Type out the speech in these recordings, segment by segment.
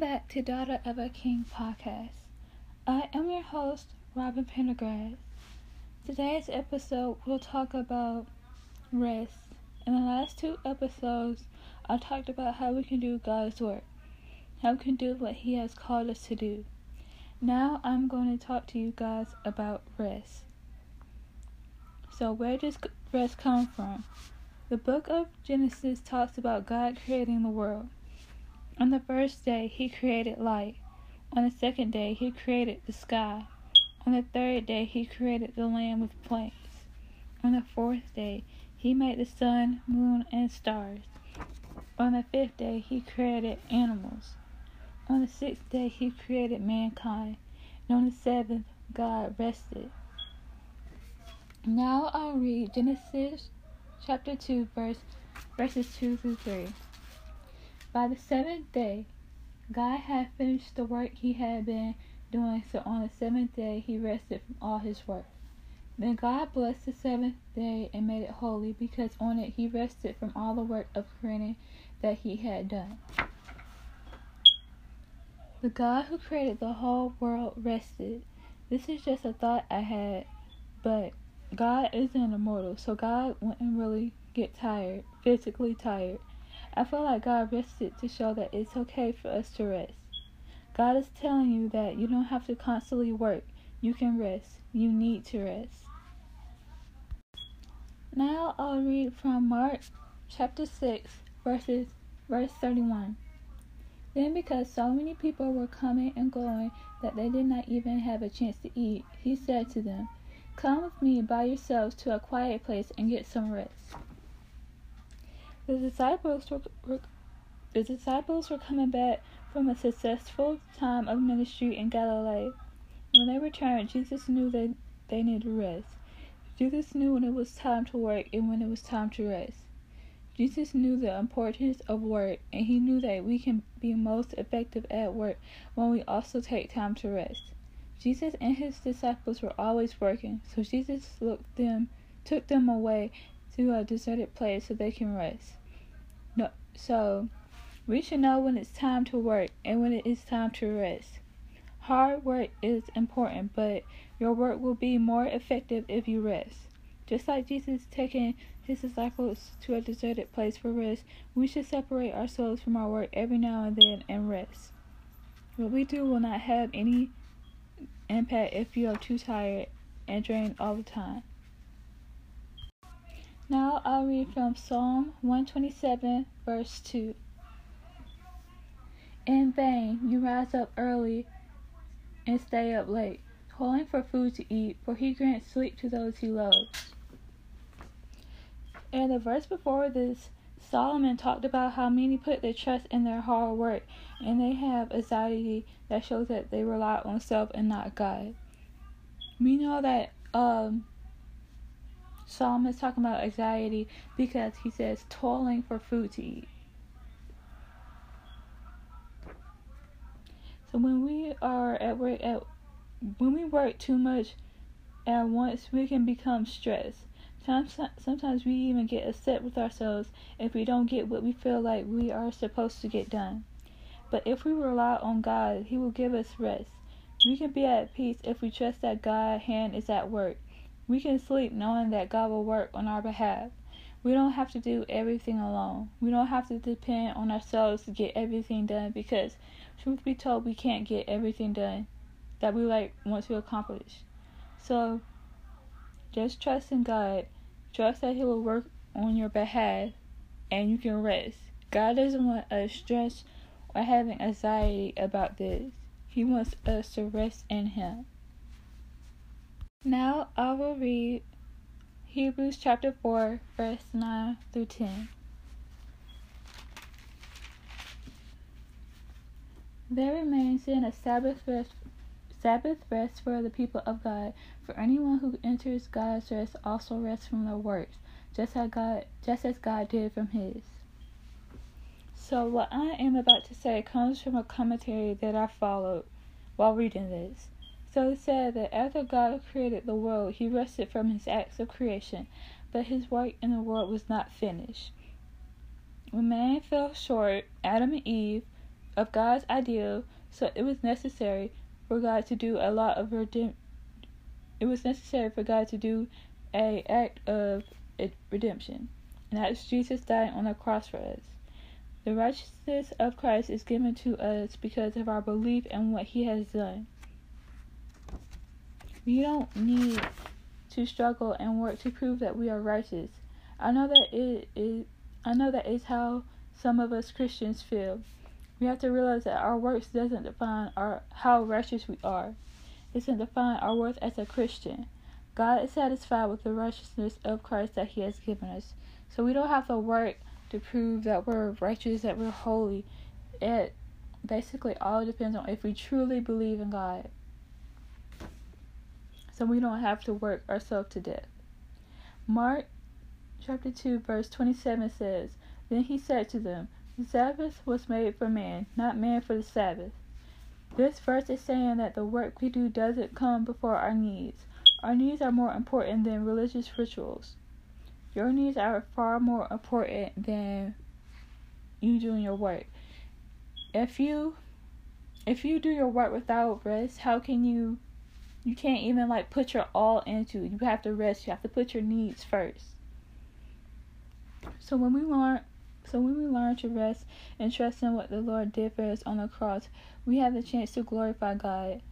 back to Daughter of a King podcast. I am your host, Robyn Pendergrass. Today's episode we'll talk about rest. In the last two episodes, I talked about how we can do God's work, how we can do what He has called us to do. Now I'm going to talk to you guys about rest. So, where does rest come from? The book of Genesis talks about God creating the world. On the first day, he created light. On the second day, he created the sky. On the third day, he created the land with plants. On the fourth day, he made the sun, moon, and stars. On the fifth day, he created animals. On the sixth day, he created mankind. And on the seventh, God rested. Now I'll read Genesis chapter 2, verse, verses 2 through 3. By the seventh day, God had finished the work he had been doing, so on the seventh day he rested from all his work. Then God blessed the seventh day and made it holy, because on it he rested from all the work of creating that he had done. The God who created the whole world rested. This is just a thought I had, but God isn't immortal, so God wouldn't really get tired, physically tired. I feel like God rested to show that it's okay for us to rest. God is telling you that you don't have to constantly work. You can rest. You need to rest. Now I'll read from Mark chapter 6, verses verse 31. Then because so many people were coming and going that they did not even have a chance to eat, he said to them, Come with me by yourselves to a quiet place and get some rest. The disciples were, were, the disciples were coming back from a successful time of ministry in Galilee. When they returned, Jesus knew that they needed rest. Jesus knew when it was time to work and when it was time to rest. Jesus knew the importance of work, and he knew that we can be most effective at work when we also take time to rest. Jesus and his disciples were always working, so Jesus them, took them away to a deserted place so they can rest. So we should know when it's time to work and when it is time to rest. Hard work is important, but your work will be more effective if you rest. Just like Jesus taking his disciples to a deserted place for rest, we should separate ourselves from our work every now and then and rest. What we do will not have any impact if you are too tired and drained all the time. Now I'll read from Psalm 127, verse 2. In vain you rise up early and stay up late, calling for food to eat, for he grants sleep to those he loves. And the verse before this, Solomon talked about how many put their trust in their hard work and they have anxiety that shows that they rely on self and not God. We know that um, Is talking about anxiety because he says toiling for food to eat. So when we are at work at when we work too much at once, we can become stressed. Sometimes we even get upset with ourselves if we don't get what we feel like we are supposed to get done. But if we rely on God, He will give us rest. We can be at peace if we trust that God's hand is at work. We can sleep knowing that God will work on our behalf. We don't have to do everything alone. We don't have to depend on ourselves to get everything done because, truth be told, we can't get everything done that we like want to accomplish. So, just trust in God. Trust that He will work on your behalf and you can rest. God doesn't want us stressed or having anxiety about this. He wants us to rest in Him. Now I will read Hebrews chapter 4, verse 9 through 10. There remains then a Sabbath rest, Sabbath rest for the people of God. For anyone who enters God's rest also rests from their works, just as God, just as God did from His. So what I am about to say comes from a commentary that I followed while reading this. So it said that after God created the world, he rested from his acts of creation, but his work in the world was not finished. When man fell short, Adam and Eve of God's ideal, so it was necessary for God to do a lot of redemption. It was necessary for God to do a act of redemption, and that's Jesus dying on the cross for us. The righteousness of Christ is given to us because of our belief in what He has done. We don't need to struggle and work to prove that we are righteous. I know that it is I know that is how some of us Christians feel. We have to realize that our works doesn't define our how righteous we are. It doesn't define our worth as a Christian. God is satisfied with the righteousness of Christ that He has given us. So we don't have to work to prove that we're righteous, that we're holy. It basically all depends on if we truly believe in God. So we don't have to work ourselves to death. Mark chapter 2, verse 27 says, Then he said to them, The Sabbath was made for man, not man for the Sabbath. This verse is saying that the work we do doesn't come before our needs. Our needs are more important than religious rituals. Your needs are far more important than you doing your work. If you if you do your work without rest, how can you you can't even like put your all into. You have to rest. You have to put your needs first. So when we learn so when we learn to rest and trust in what the Lord did for us on the cross, we have the chance to glorify God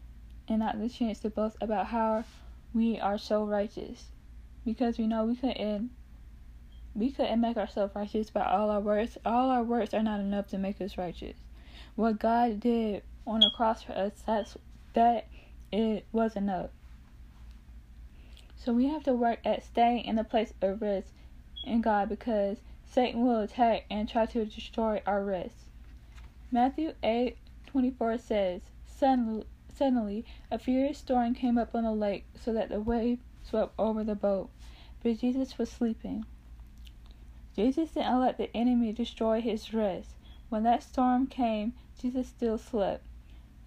and not the chance to boast about how we are so righteous. Because we know we couldn't we couldn't make ourselves righteous by all our works. All our works are not enough to make us righteous. What God did on the cross for us, that's that it was enough. So we have to work at staying in the place of rest in God because Satan will attack and try to destroy our rest. Matthew 8 24 says, Suddenly, suddenly a furious storm came up on the lake so that the wave swept over the boat, but Jesus was sleeping. Jesus didn't let the enemy destroy his rest. When that storm came, Jesus still slept.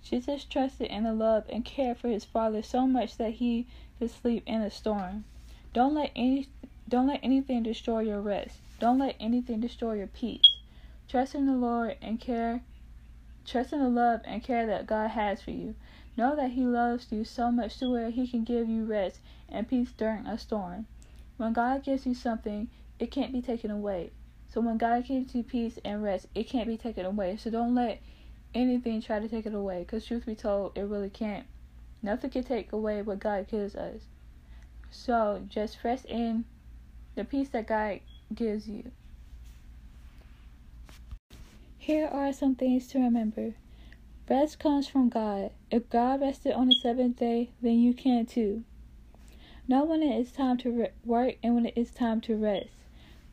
Jesus trusted in the love and care for his Father so much that he could sleep in a storm. Don't let any don't let anything destroy your rest. Don't let anything destroy your peace. Trust in the Lord and care trust in the love and care that God has for you. Know that he loves you so much to where he can give you rest and peace during a storm. When God gives you something, it can't be taken away. So when God gives you peace and rest, it can't be taken away. So don't let anything try to take it away. Because truth be told, it really can't. Nothing can take away what God gives us. So just rest in the peace that God gives you. Here are some things to remember. Rest comes from God. If God rested on the seventh day, then you can too. Know when it is time to re- work and when it is time to rest.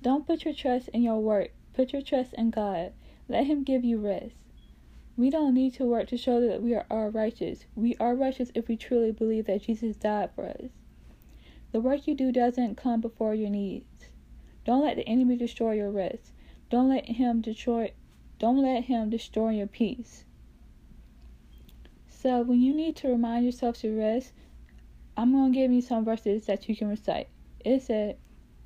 Don't put your trust in your work. Put your trust in God. Let Him give you rest. We don't need to work to show that we are righteous. We are righteous if we truly believe that Jesus died for us. The work you do doesn't come before your needs. Don't let the enemy destroy your rest. Don't let him destroy don't let him destroy your peace. So when you need to remind yourself to rest, I'm going to give you some verses that you can recite. It said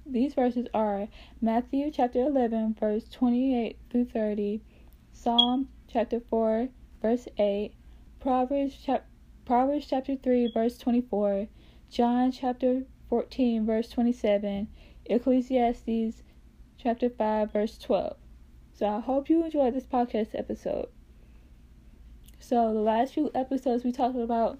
these verses are Matthew chapter 11, verse 28 through 30, Psalm chapter 4, verse 8, Proverbs, chap- Proverbs chapter 3, verse 24, John chapter 14, verse 27, Ecclesiastes chapter 5, verse 12. So I hope you enjoyed this podcast episode. So the last few episodes we talked about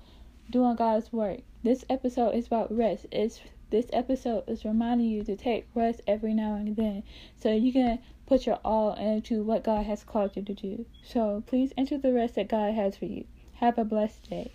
doing God's work. This episode is about rest. It's this episode is reminding you to take rest every now and then so you can put your all into what God has called you to do. So please enter the rest that God has for you. Have a blessed day.